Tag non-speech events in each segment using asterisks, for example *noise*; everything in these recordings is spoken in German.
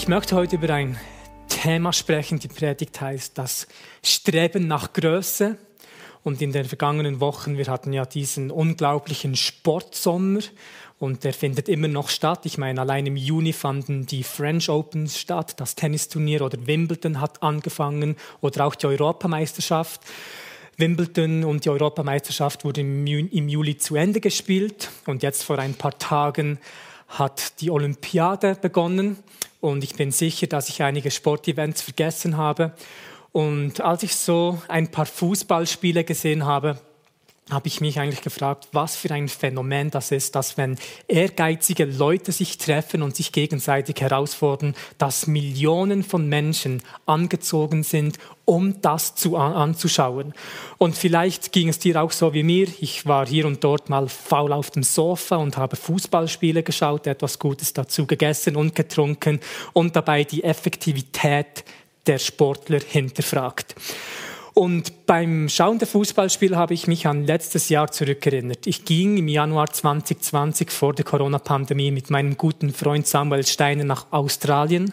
Ich möchte heute über ein Thema sprechen. Die Predigt heißt das Streben nach Größe. Und in den vergangenen Wochen, wir hatten ja diesen unglaublichen Sportsommer und der findet immer noch statt. Ich meine, allein im Juni fanden die French Open statt, das Tennisturnier oder Wimbledon hat angefangen oder auch die Europameisterschaft. Wimbledon und die Europameisterschaft wurde im Juli zu Ende gespielt und jetzt vor ein paar Tagen hat die Olympiade begonnen und ich bin sicher, dass ich einige Sportevents vergessen habe. Und als ich so ein paar Fußballspiele gesehen habe, habe ich mich eigentlich gefragt, was für ein Phänomen das ist, dass wenn ehrgeizige Leute sich treffen und sich gegenseitig herausfordern, dass Millionen von Menschen angezogen sind, um das zu, anzuschauen. Und vielleicht ging es dir auch so wie mir. Ich war hier und dort mal faul auf dem Sofa und habe Fußballspiele geschaut, etwas Gutes dazu gegessen und getrunken und dabei die Effektivität der Sportler hinterfragt. Und beim Schauen der Fußballspiele habe ich mich an letztes Jahr zurückerinnert. Ich ging im Januar 2020 vor der Corona-Pandemie mit meinem guten Freund Samuel Steiner nach Australien,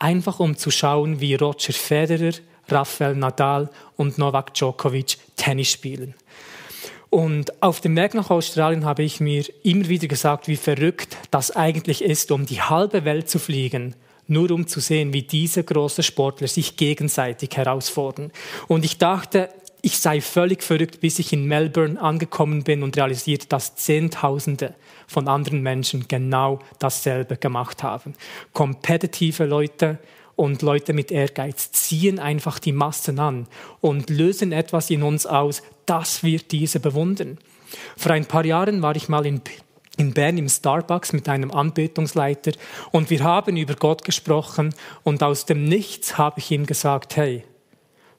einfach um zu schauen, wie Roger Federer, Rafael Nadal und Novak Djokovic Tennis spielen. Und auf dem Weg nach Australien habe ich mir immer wieder gesagt, wie verrückt das eigentlich ist, um die halbe Welt zu fliegen nur um zu sehen, wie diese großen Sportler sich gegenseitig herausfordern. Und ich dachte, ich sei völlig verrückt, bis ich in Melbourne angekommen bin und realisiert, dass Zehntausende von anderen Menschen genau dasselbe gemacht haben. Kompetitive Leute und Leute mit Ehrgeiz ziehen einfach die Massen an und lösen etwas in uns aus, dass wir diese bewundern. Vor ein paar Jahren war ich mal in in Bern im Starbucks mit einem Anbetungsleiter und wir haben über Gott gesprochen und aus dem Nichts habe ich ihm gesagt, hey,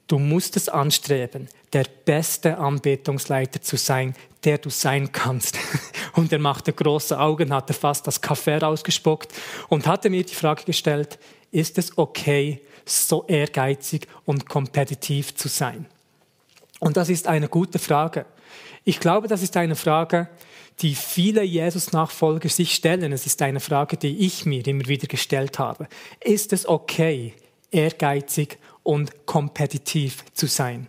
du musst es anstreben, der beste Anbetungsleiter zu sein, der du sein kannst. *laughs* Und er machte große Augen, hatte fast das Kaffee rausgespuckt und hatte mir die Frage gestellt, ist es okay, so ehrgeizig und kompetitiv zu sein? Und das ist eine gute Frage. Ich glaube, das ist eine Frage, die viele Jesus-Nachfolger sich stellen. Es ist eine Frage, die ich mir immer wieder gestellt habe. Ist es okay, ehrgeizig und kompetitiv zu sein?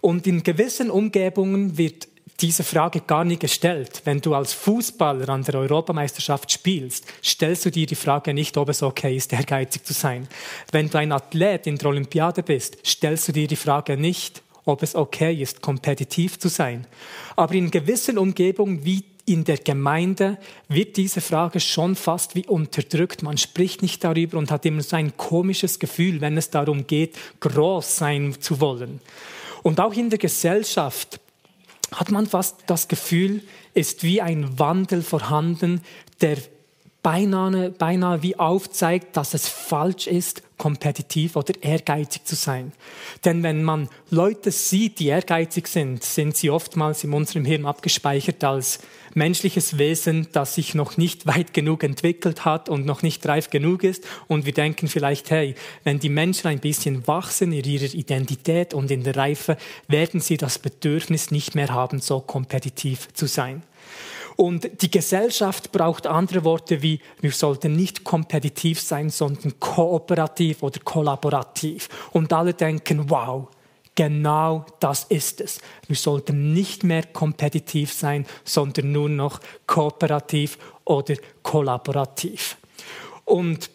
Und in gewissen Umgebungen wird diese Frage gar nicht gestellt. Wenn du als Fußballer an der Europameisterschaft spielst, stellst du dir die Frage nicht, ob es okay ist, ehrgeizig zu sein. Wenn du ein Athlet in der Olympiade bist, stellst du dir die Frage nicht, ob es okay ist, kompetitiv zu sein. Aber in gewissen Umgebungen wie in der Gemeinde wird diese Frage schon fast wie unterdrückt. Man spricht nicht darüber und hat immer so ein komisches Gefühl, wenn es darum geht, groß sein zu wollen. Und auch in der Gesellschaft hat man fast das Gefühl, ist wie ein Wandel vorhanden, der beinahe, beinahe wie aufzeigt, dass es falsch ist, kompetitiv oder ehrgeizig zu sein. Denn wenn man Leute sieht, die ehrgeizig sind, sind sie oftmals in unserem Hirn abgespeichert als menschliches Wesen, das sich noch nicht weit genug entwickelt hat und noch nicht reif genug ist. Und wir denken vielleicht, hey, wenn die Menschen ein bisschen wachsen in ihrer Identität und in der Reife, werden sie das Bedürfnis nicht mehr haben, so kompetitiv zu sein. Und die Gesellschaft braucht andere Worte wie, wir sollten nicht kompetitiv sein, sondern kooperativ oder kollaborativ. Und alle denken, wow, genau das ist es. Wir sollten nicht mehr kompetitiv sein, sondern nur noch kooperativ oder kollaborativ. Und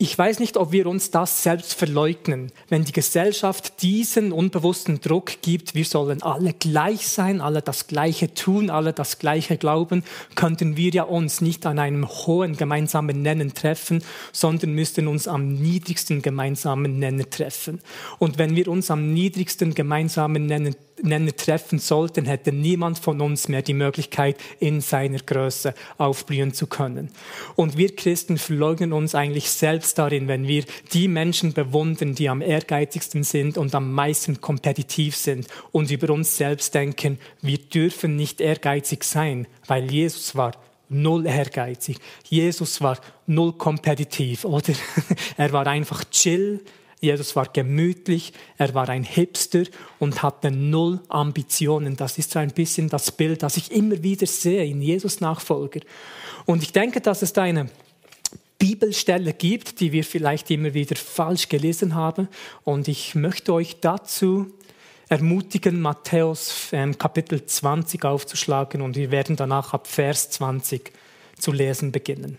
ich weiß nicht, ob wir uns das selbst verleugnen, wenn die Gesellschaft diesen unbewussten Druck gibt, wir sollen alle gleich sein, alle das Gleiche tun, alle das Gleiche glauben, könnten wir ja uns nicht an einem hohen gemeinsamen Nennen treffen, sondern müssten uns am niedrigsten gemeinsamen Nenner treffen. Und wenn wir uns am niedrigsten gemeinsamen Nenner Nenner treffen sollten, hätte niemand von uns mehr die Möglichkeit, in seiner Größe aufblühen zu können. Und wir Christen verleugnen uns eigentlich selbst darin, wenn wir die Menschen bewundern, die am ehrgeizigsten sind und am meisten kompetitiv sind und über uns selbst denken, wir dürfen nicht ehrgeizig sein, weil Jesus war null ehrgeizig. Jesus war null kompetitiv, oder? *laughs* Er war einfach chill. Jesus war gemütlich, er war ein Hipster und hatte null Ambitionen. Das ist so ein bisschen das Bild, das ich immer wieder sehe in Jesus Nachfolger. Und ich denke, dass es da eine Bibelstelle gibt, die wir vielleicht immer wieder falsch gelesen haben. Und ich möchte euch dazu ermutigen, Matthäus ähm, Kapitel 20 aufzuschlagen und wir werden danach ab Vers 20 zu lesen beginnen.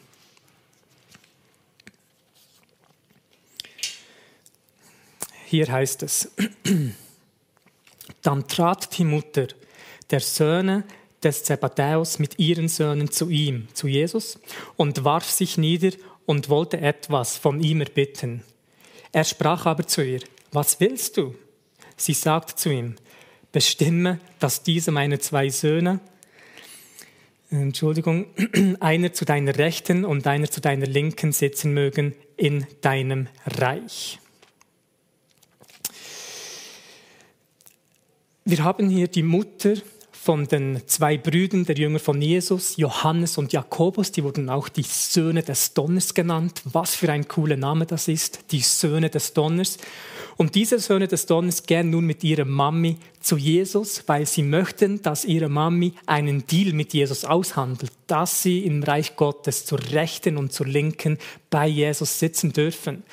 Hier heißt es, dann trat die Mutter der Söhne des Zebedäus mit ihren Söhnen zu ihm, zu Jesus, und warf sich nieder und wollte etwas von ihm erbitten. Er sprach aber zu ihr, was willst du? Sie sagt zu ihm, bestimme, dass diese meine zwei Söhne, Entschuldigung, *clears throat* einer zu deiner Rechten und einer zu deiner Linken sitzen mögen in deinem Reich. Wir haben hier die Mutter von den zwei Brüdern der Jünger von Jesus, Johannes und Jakobus, die wurden auch die Söhne des Donners genannt. Was für ein cooler Name das ist, die Söhne des Donners. Und diese Söhne des Donners gehen nun mit ihrer Mami zu Jesus, weil sie möchten, dass ihre Mami einen Deal mit Jesus aushandelt, dass sie im Reich Gottes zur Rechten und zur Linken bei Jesus sitzen dürfen.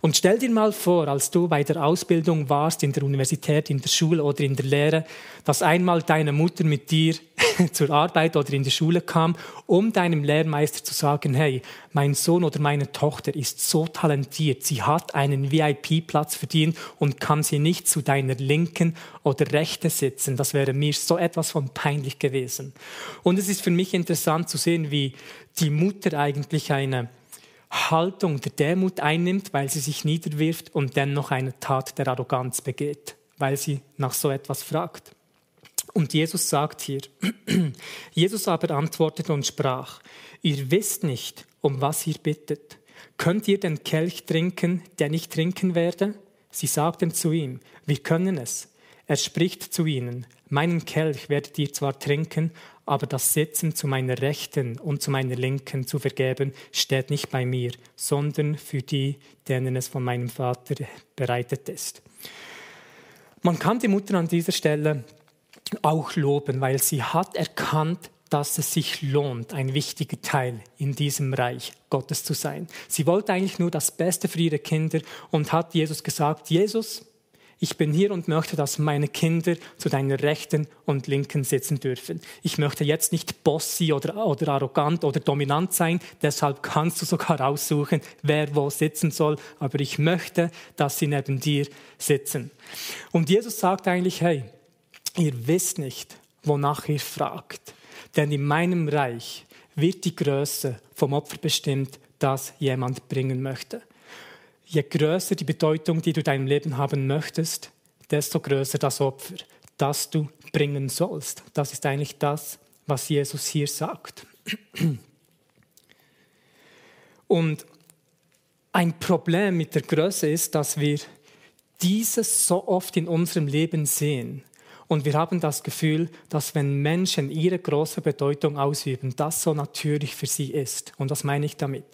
Und stell dir mal vor, als du bei der Ausbildung warst, in der Universität, in der Schule oder in der Lehre, dass einmal deine Mutter mit dir *laughs* zur Arbeit oder in die Schule kam, um deinem Lehrmeister zu sagen, hey, mein Sohn oder meine Tochter ist so talentiert, sie hat einen VIP-Platz verdient und kann sie nicht zu deiner linken oder rechten sitzen. Das wäre mir so etwas von peinlich gewesen. Und es ist für mich interessant zu sehen, wie die Mutter eigentlich eine Haltung der Demut einnimmt, weil sie sich niederwirft und dennoch eine Tat der Arroganz begeht, weil sie nach so etwas fragt. Und Jesus sagt hier, *clears throat* Jesus aber antwortete und sprach, ihr wisst nicht, um was ihr bittet. Könnt ihr den Kelch trinken, den ich trinken werde? Sie sagten zu ihm, wir können es. Er spricht zu ihnen, meinen Kelch werdet ihr zwar trinken, aber das Sitzen zu meiner Rechten und zu meiner Linken zu vergeben, steht nicht bei mir, sondern für die, denen es von meinem Vater bereitet ist. Man kann die Mutter an dieser Stelle auch loben, weil sie hat erkannt, dass es sich lohnt, ein wichtiger Teil in diesem Reich Gottes zu sein. Sie wollte eigentlich nur das Beste für ihre Kinder und hat Jesus gesagt, Jesus, ich bin hier und möchte, dass meine Kinder zu deiner Rechten und Linken sitzen dürfen. Ich möchte jetzt nicht bossy oder, oder arrogant oder dominant sein, deshalb kannst du sogar aussuchen, wer wo sitzen soll, aber ich möchte, dass sie neben dir sitzen. Und Jesus sagt eigentlich, hey, ihr wisst nicht, wonach ihr fragt, denn in meinem Reich wird die Größe vom Opfer bestimmt, das jemand bringen möchte je größer die Bedeutung, die du deinem Leben haben möchtest, desto größer das Opfer, das du bringen sollst. Das ist eigentlich das, was Jesus hier sagt. Und ein Problem mit der Größe ist, dass wir dieses so oft in unserem Leben sehen. Und wir haben das Gefühl, dass wenn Menschen ihre große Bedeutung ausüben, das so natürlich für sie ist. Und was meine ich damit?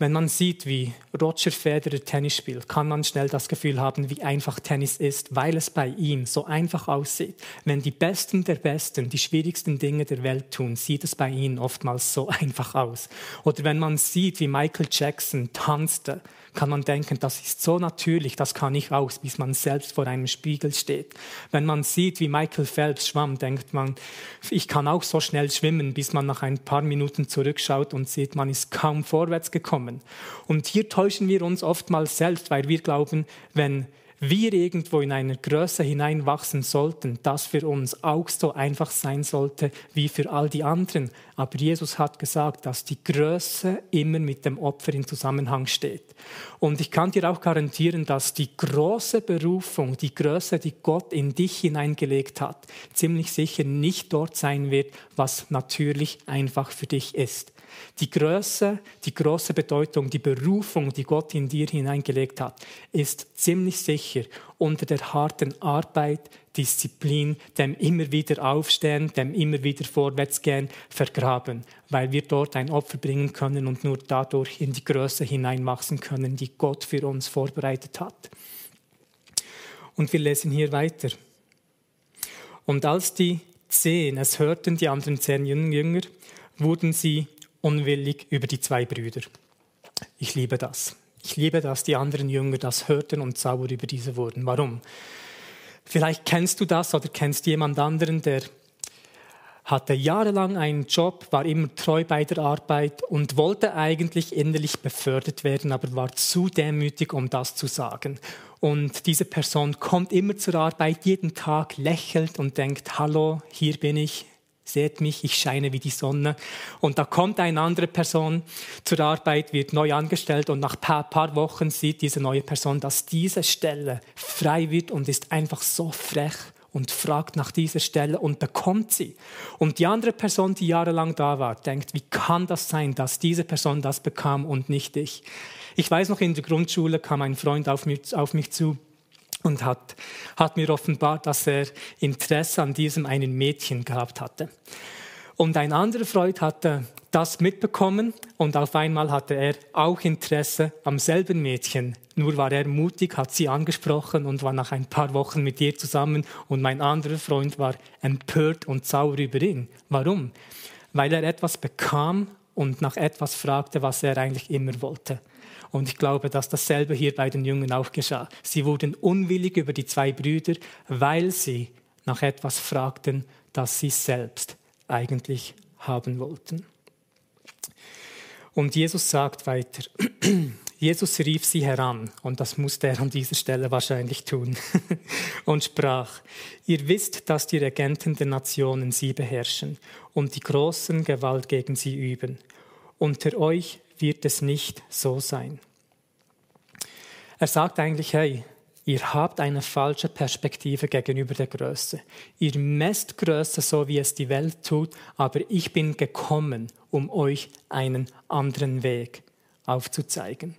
Wenn man sieht, wie Roger Federer Tennis spielt, kann man schnell das Gefühl haben, wie einfach Tennis ist, weil es bei ihm so einfach aussieht. Wenn die Besten der Besten die schwierigsten Dinge der Welt tun, sieht es bei ihnen oftmals so *laughs* einfach aus. Oder wenn man sieht, wie Michael Jackson tanzte, kann man denken, das ist so natürlich, das kann ich aus, bis man selbst vor einem Spiegel steht. Wenn man sieht, wie Michael Phelps schwamm, denkt man, ich kann auch so schnell schwimmen, bis man nach ein paar Minuten zurückschaut und sieht, man ist kaum vorwärts gekommen. Und hier täuschen wir uns oftmals selbst, weil wir glauben, wenn wir irgendwo in eine Größe hineinwachsen sollten, das für uns auch so einfach sein sollte wie für all die anderen. Aber Jesus hat gesagt, dass die Größe immer mit dem Opfer in Zusammenhang steht. Und ich kann dir auch garantieren, dass die große Berufung, die Größe, die Gott in dich hineingelegt hat, ziemlich sicher nicht dort sein wird, was natürlich einfach für dich ist. Die Größe, die große Bedeutung, die Berufung, die Gott in dir hineingelegt hat, ist ziemlich sicher unter der harten Arbeit, Disziplin, dem immer wieder Aufstehen, dem immer wieder Vorwärtsgehen vergraben, weil wir dort ein Opfer bringen können und nur dadurch in die Größe hineinwachsen können, die Gott für uns vorbereitet hat. Und wir lesen hier weiter. Und als die zehn es hörten, die anderen zehn Jünger, wurden sie unwillig über die zwei Brüder. Ich liebe das. Ich liebe, dass die anderen Jünger das hörten und sauer über diese wurden. Warum? Vielleicht kennst du das oder kennst jemand anderen, der hatte jahrelang einen Job, war immer treu bei der Arbeit und wollte eigentlich innerlich befördert werden, aber war zu demütig, um das zu sagen. Und diese Person kommt immer zur Arbeit, jeden Tag lächelt und denkt, hallo, hier bin ich, seht mich, ich scheine wie die Sonne. Und da kommt eine andere Person zur Arbeit, wird neu angestellt und nach ein paar, paar, Wochen sieht diese neue Person, dass diese Stelle frei wird und ist einfach so frech und fragt nach dieser Stelle und bekommt sie. Und die andere Person, die jahrelang da war, denkt, wie kann das sein, dass diese Person das bekam und nicht ich? Ich weiß noch, in der Grundschule kam ein Freund auf mich, auf mich zu und hat, hat mir offenbart, dass er Interesse an diesem einen Mädchen gehabt hatte. Und ein anderer Freund hatte das mitbekommen und auf einmal hatte er auch Interesse am selben Mädchen. Nur war er mutig, hat sie angesprochen und war nach ein paar Wochen mit ihr zusammen und mein anderer Freund war empört und sauer über ihn. Warum? Weil er etwas bekam und nach etwas fragte, was er eigentlich immer wollte. Und ich glaube, dass dasselbe hier bei den Jungen auch geschah. Sie wurden unwillig über die zwei Brüder, weil sie nach etwas fragten, das sie selbst eigentlich haben wollten. Und Jesus sagt weiter, *clears throat* Jesus rief sie heran, und das musste er an dieser Stelle wahrscheinlich tun, *laughs* und sprach, ihr wisst, dass die Regenten der Nationen sie beherrschen und die großen Gewalt gegen sie üben. Unter euch wird es nicht so sein. Er sagt eigentlich, hey, ihr habt eine falsche Perspektive gegenüber der Größe. Ihr messt Größe so, wie es die Welt tut, aber ich bin gekommen, um euch einen anderen Weg aufzuzeigen.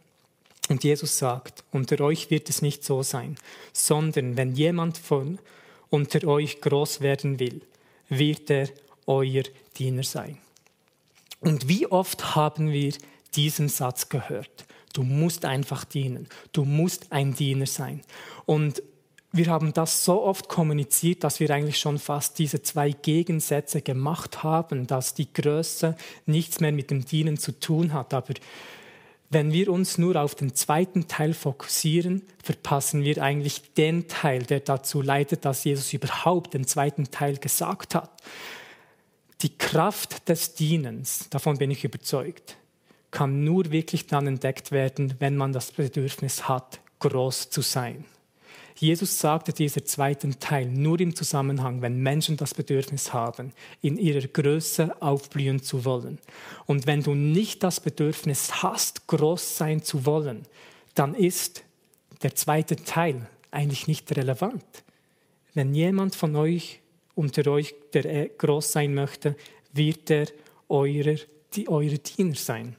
Und Jesus sagt, unter euch wird es nicht so sein, sondern wenn jemand von unter euch groß werden will, wird er euer Diener sein. Und wie oft haben wir diesen Satz gehört. Du musst einfach dienen. Du musst ein Diener sein. Und wir haben das so oft kommuniziert, dass wir eigentlich schon fast diese zwei Gegensätze gemacht haben, dass die Größe nichts mehr mit dem Dienen zu tun hat. Aber wenn wir uns nur auf den zweiten Teil fokussieren, verpassen wir eigentlich den Teil, der dazu leitet, dass Jesus überhaupt den zweiten Teil gesagt hat. Die Kraft des Dienens, davon bin ich überzeugt, kann nur wirklich dann entdeckt werden, wenn man das Bedürfnis hat, groß zu sein. Jesus sagte dieser zweiten Teil nur im Zusammenhang, wenn Menschen das Bedürfnis haben, in ihrer Größe aufblühen zu wollen. Und wenn du nicht das Bedürfnis hast, groß sein zu wollen, dann ist der zweite Teil eigentlich nicht relevant. Wenn jemand von euch unter euch, der groß sein möchte, wird er eurer, die, eure Diener sein.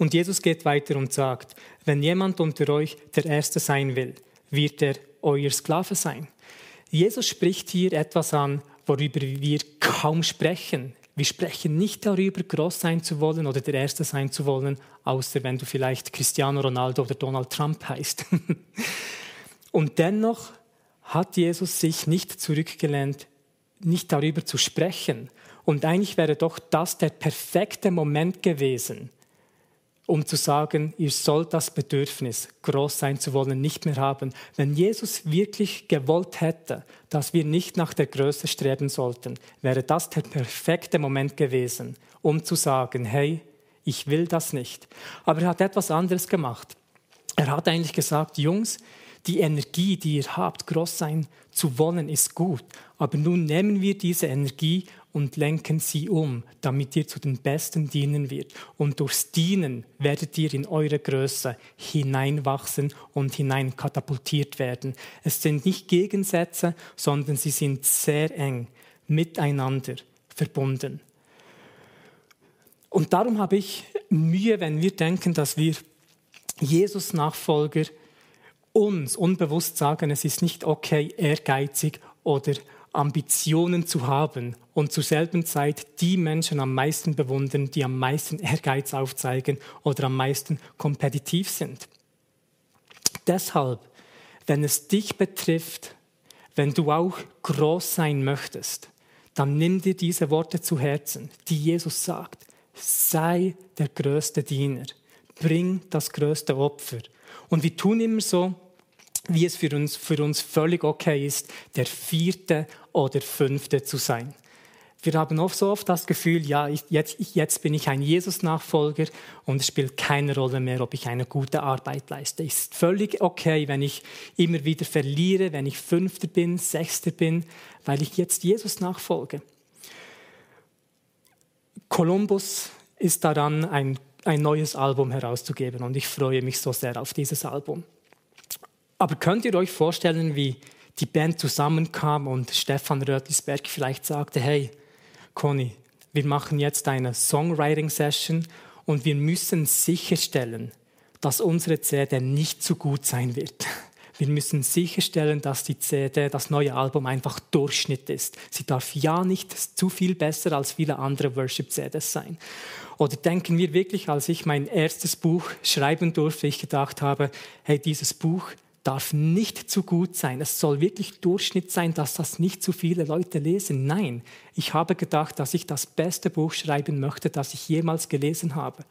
Und Jesus geht weiter und sagt, wenn jemand unter euch der Erste sein will, wird er euer Sklave sein. Jesus spricht hier etwas an, worüber wir kaum sprechen. Wir sprechen nicht darüber, groß sein zu wollen oder der Erste sein zu wollen, außer wenn du vielleicht Cristiano Ronaldo oder Donald Trump heißt. *laughs* und dennoch hat Jesus sich nicht zurückgelehnt, nicht darüber zu sprechen, und eigentlich wäre doch das der perfekte Moment gewesen, um zu sagen, ihr sollt das Bedürfnis, groß sein zu wollen, nicht mehr haben. Wenn Jesus wirklich gewollt hätte, dass wir nicht nach der Größe streben sollten, wäre das der perfekte Moment gewesen, um zu sagen, hey, ich will das nicht. Aber er hat etwas anderes gemacht. Er hat eigentlich gesagt, Jungs, die Energie, die ihr habt, groß sein zu wollen, ist gut. Aber nun nehmen wir diese Energie und lenken sie um, damit ihr zu den Besten dienen wird. Und durchs Dienen werdet ihr in eure Größe hineinwachsen und hineinkatapultiert werden. Es sind nicht Gegensätze, sondern sie sind sehr eng miteinander verbunden. Und darum habe ich Mühe, wenn wir denken, dass wir Jesus-Nachfolger uns unbewusst sagen, es ist nicht okay, ehrgeizig oder Ambitionen zu haben und zur selben Zeit die Menschen am meisten bewundern, die am meisten Ehrgeiz aufzeigen oder am meisten kompetitiv sind. Deshalb, wenn es dich betrifft, wenn du auch groß sein möchtest, dann nimm dir diese Worte zu Herzen, die Jesus sagt. Sei der größte Diener. Bring das größte Opfer. Und wir tun immer so, wie es für uns, für uns völlig okay ist, der vierte oder fünfte zu sein. Wir haben oft so oft das Gefühl, ja, ich, jetzt, ich, jetzt bin ich ein Jesus-Nachfolger und es spielt keine Rolle mehr, ob ich eine gute Arbeit leiste. Es ist völlig okay, wenn ich immer wieder verliere, wenn ich Fünfter bin, Sechster bin, weil ich jetzt Jesus nachfolge. Columbus ist daran, ein, ein neues Album herauszugeben und ich freue mich so sehr auf dieses Album. Aber könnt ihr euch vorstellen, wie die Band zusammenkam und Stefan Rötlisberg vielleicht sagte, hey, Conny, wir machen jetzt eine Songwriting-Session und wir müssen sicherstellen, dass unsere CD nicht zu gut sein wird. *laughs* Wir müssen sicherstellen, dass die CD, das neue Album einfach Durchschnitt ist. Sie darf ja nicht zu viel besser als viele andere Worship-CDs sein. Oder denken wir wirklich, als ich mein erstes Buch schreiben durfte, ich gedacht habe, hey, dieses Buch darf nicht zu gut sein. Es soll wirklich Durchschnitt sein, dass das nicht zu viele Leute lesen. Nein, ich habe gedacht, dass ich das beste Buch schreiben möchte, das ich jemals gelesen habe.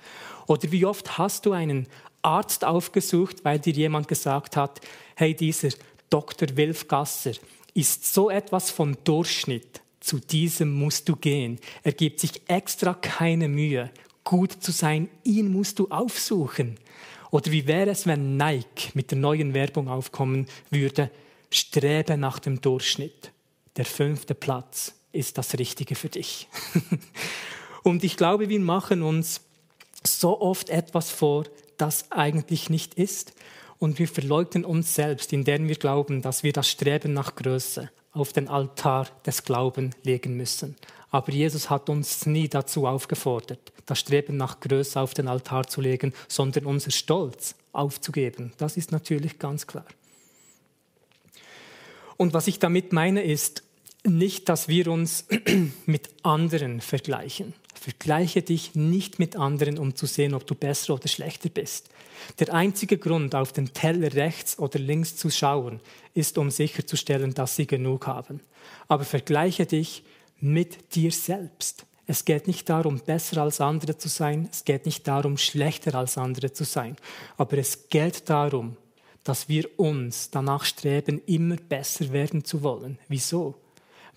Oder wie oft hast du einen Arzt aufgesucht, weil dir jemand gesagt hat, hey, dieser Dr. Wilf Gasser ist so etwas von Durchschnitt. Zu diesem musst du gehen. Er gibt sich extra keine Mühe, gut zu sein. Ihn musst du aufsuchen. Oder wie wäre es, wenn Nike mit der neuen Werbung aufkommen würde, strebe nach dem Durchschnitt. Der fünfte Platz ist das Richtige für dich. *laughs* Und ich glaube, wir machen uns so oft etwas vor, das eigentlich nicht ist. Und wir verleugnen uns selbst, indem wir glauben, dass wir das Streben nach Größe auf den Altar des Glaubens legen müssen. Aber Jesus hat uns nie dazu aufgefordert, das Streben nach Größe auf den Altar zu legen, sondern unser Stolz aufzugeben. Das ist natürlich ganz klar. Und was ich damit meine, ist nicht, dass wir uns *clears throat* mit anderen vergleichen. Vergleiche dich nicht mit anderen, um zu sehen, ob du besser oder schlechter bist. Der einzige Grund, auf den Teller rechts oder links zu schauen, ist, um sicherzustellen, dass sie genug haben. Aber vergleiche dich mit dir selbst. Es geht nicht darum, besser als andere zu sein, es geht nicht darum, schlechter als andere zu sein, aber es geht darum, dass wir uns danach streben, immer besser werden zu wollen. Wieso?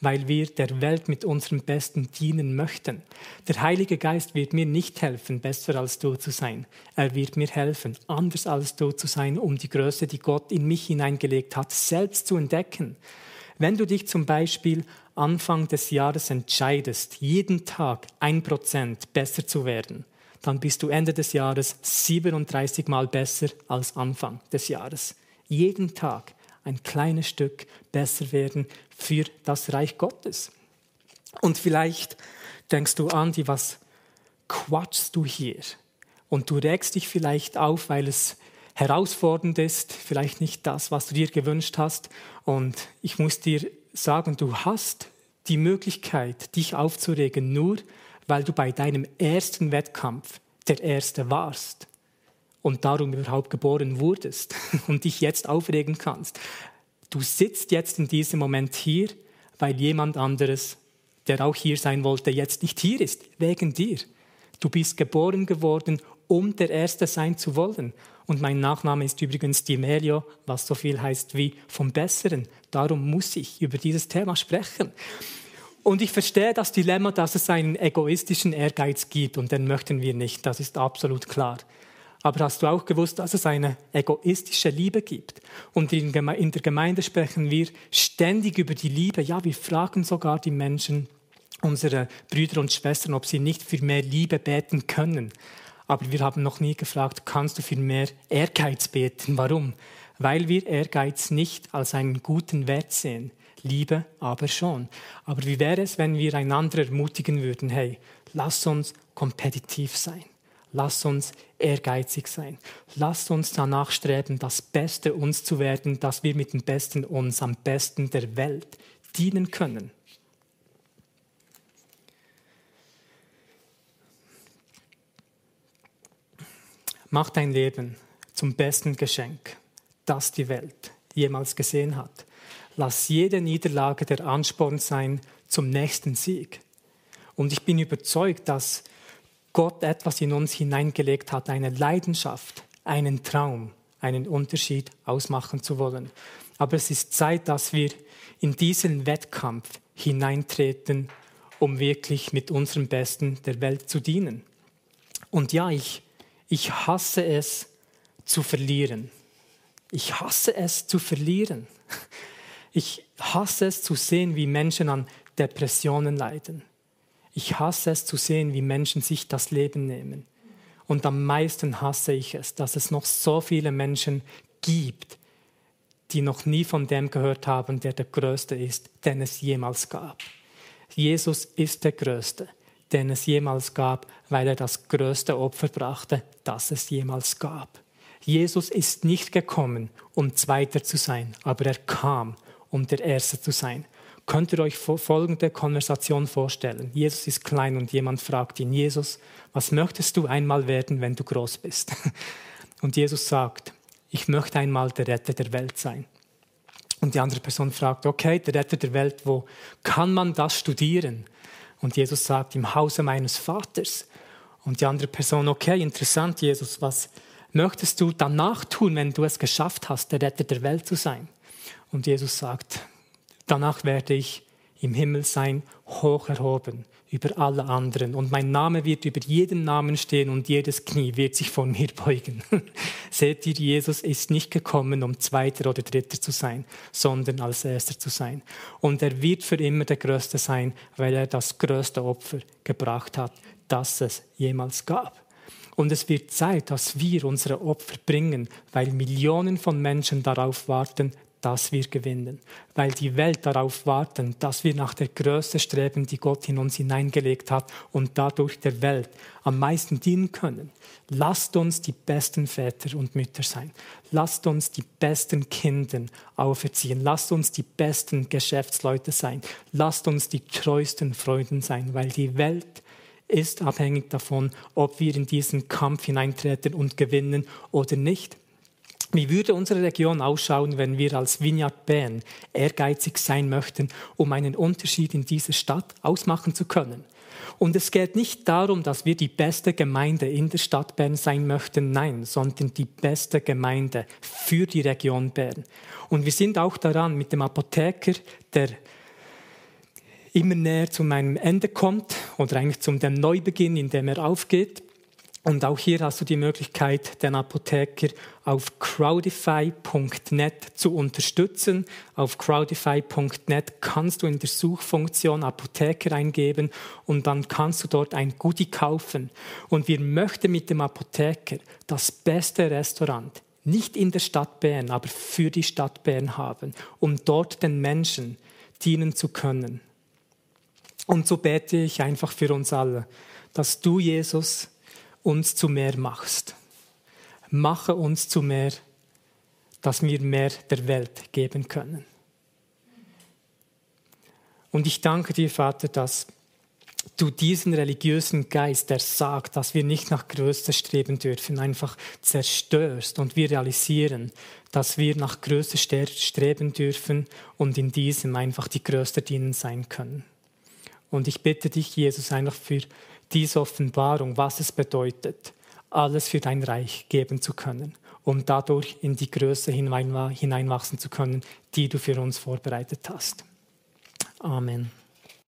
Weil wir der Welt mit unserem Besten dienen möchten. Der Heilige Geist wird mir nicht helfen, besser als du zu sein. Er wird mir helfen, anders als du zu sein, um die Größe, die Gott in mich hineingelegt hat, selbst zu entdecken. Wenn du dich zum Beispiel Anfang des Jahres entscheidest, jeden Tag ein Prozent besser zu werden, dann bist du Ende des Jahres 37 Mal besser als Anfang des Jahres. Jeden Tag ein kleines Stück besser werden für das Reich Gottes. Und vielleicht denkst du, Andi, was quatschst du hier? Und du regst dich vielleicht auf, weil es herausfordernd ist, vielleicht nicht das, was du dir gewünscht hast. Und ich muss dir sagen, du hast die Möglichkeit, dich aufzuregen, nur weil du bei deinem ersten Wettkampf der Erste warst und darum überhaupt geboren wurdest *laughs* und dich jetzt aufregen kannst. Du sitzt jetzt in diesem Moment hier, weil jemand anderes, der auch hier sein wollte, jetzt nicht hier ist, wegen dir. Du bist geboren geworden, um der Erste sein zu wollen. Und mein Nachname ist übrigens Di Melio, was so viel heißt wie vom Besseren. Darum muss ich über dieses Thema sprechen. Und ich verstehe das Dilemma, dass es einen egoistischen Ehrgeiz gibt und den möchten wir nicht, das ist absolut klar. Aber hast du auch gewusst, dass es eine egoistische Liebe gibt? Und in der Gemeinde sprechen wir ständig über die Liebe. Ja, wir fragen sogar die Menschen, unsere Brüder und Schwestern, ob sie nicht für mehr Liebe beten können. Aber wir haben noch nie gefragt, kannst du für mehr Ehrgeiz beten? Warum? Weil wir Ehrgeiz nicht als einen guten Wert sehen. Liebe aber schon. Aber wie wäre es, wenn wir einander ermutigen würden, hey, lass uns kompetitiv sein. Lass uns ehrgeizig sein. Lass uns danach streben, das Beste uns zu werden, dass wir mit dem Besten uns am besten der Welt dienen können. Mach dein Leben zum besten Geschenk, das die Welt jemals gesehen hat. Lass jede Niederlage der Ansporn sein zum nächsten Sieg. Und ich bin überzeugt, dass Gott etwas in uns hineingelegt hat, eine Leidenschaft, einen Traum, einen Unterschied ausmachen zu wollen. Aber es ist Zeit, dass wir in diesen Wettkampf hineintreten, um wirklich mit unserem Besten der Welt zu dienen. Und ja, ich ich hasse es zu verlieren. Ich hasse es zu verlieren. Ich hasse es zu sehen, wie Menschen an Depressionen leiden. Ich hasse es zu sehen, wie Menschen sich das Leben nehmen. Und am meisten hasse ich es, dass es noch so viele Menschen gibt, die noch nie von dem gehört haben, der der Größte ist, den es jemals gab. Jesus ist der Größte den es jemals gab, weil er das größte Opfer brachte, das es jemals gab. Jesus ist nicht gekommen, um Zweiter zu sein, aber er kam, um der Erste zu sein. Könnt ihr euch folgende Konversation vorstellen? Jesus ist klein und jemand fragt ihn, Jesus, was möchtest du einmal werden, wenn du groß bist? *laughs* Und Jesus sagt, ich möchte einmal der Retter der Welt sein. Und die andere Person fragt, okay, der Retter der Welt, wo kann man das studieren? Und Jesus sagt, im Hause meines Vaters. Und die andere Person, okay, interessant, Jesus, was möchtest du danach tun, wenn du es geschafft hast, der Retter der Welt zu sein? Und Jesus sagt, danach werde ich im Himmel sein, hoch erhoben über alle anderen. Und mein Name wird über jeden Namen stehen und jedes Knie wird sich vor mir beugen. *laughs* Seht ihr, Jesus ist nicht gekommen, um Zweiter oder Dritter zu sein, sondern als Erster zu sein. Und er wird für immer der Größte sein, weil er das größte Opfer gebracht hat, das es jemals gab. Und es wird Zeit, dass wir unsere Opfer bringen, weil Millionen von Menschen darauf warten, dass wir gewinnen, weil die Welt darauf warten, dass wir nach der Größe streben, die Gott in uns hineingelegt hat und dadurch der Welt am meisten dienen können. Lasst uns die besten Väter und Mütter sein. Lasst uns die besten Kinder auferziehen. Lasst uns die besten Geschäftsleute sein. Lasst uns die treuesten Freuden sein, weil die Welt ist abhängig davon, ob wir in diesen Kampf hineintreten und gewinnen oder nicht. Wie würde unsere Region ausschauen, wenn wir als Vineyard Bern ehrgeizig sein möchten, um einen Unterschied in dieser Stadt ausmachen zu können? Und es geht nicht darum, dass wir die beste Gemeinde in der Stadt Bern sein möchten, nein, sondern die beste Gemeinde für die Region Bern. Und wir sind auch daran mit dem Apotheker, der immer näher zu meinem Ende kommt oder eigentlich zum dem Neubeginn, in dem er aufgeht. Und auch hier hast du die Möglichkeit, den Apotheker auf crowdify.net zu unterstützen. Auf crowdify.net kannst du in der Suchfunktion Apotheker eingeben und dann kannst du dort ein Goodie kaufen. Und wir möchten mit dem Apotheker das beste Restaurant nicht in der Stadt Bern, aber für die Stadt Bern haben, um dort den Menschen dienen zu können. Und so bete ich einfach für uns alle, dass du, Jesus, uns zu mehr machst. Mache uns zu mehr, dass wir mehr der Welt geben können. Und ich danke dir, Vater, dass du diesen religiösen Geist, der sagt, dass wir nicht nach Größe streben dürfen, einfach zerstörst und wir realisieren, dass wir nach Größe streben dürfen und in diesem einfach die Größte dienen sein können. Und ich bitte dich, Jesus, einfach für diese Offenbarung, was es bedeutet, alles für dein Reich geben zu können, um dadurch in die Größe hineinwachsen zu können, die du für uns vorbereitet hast. Amen.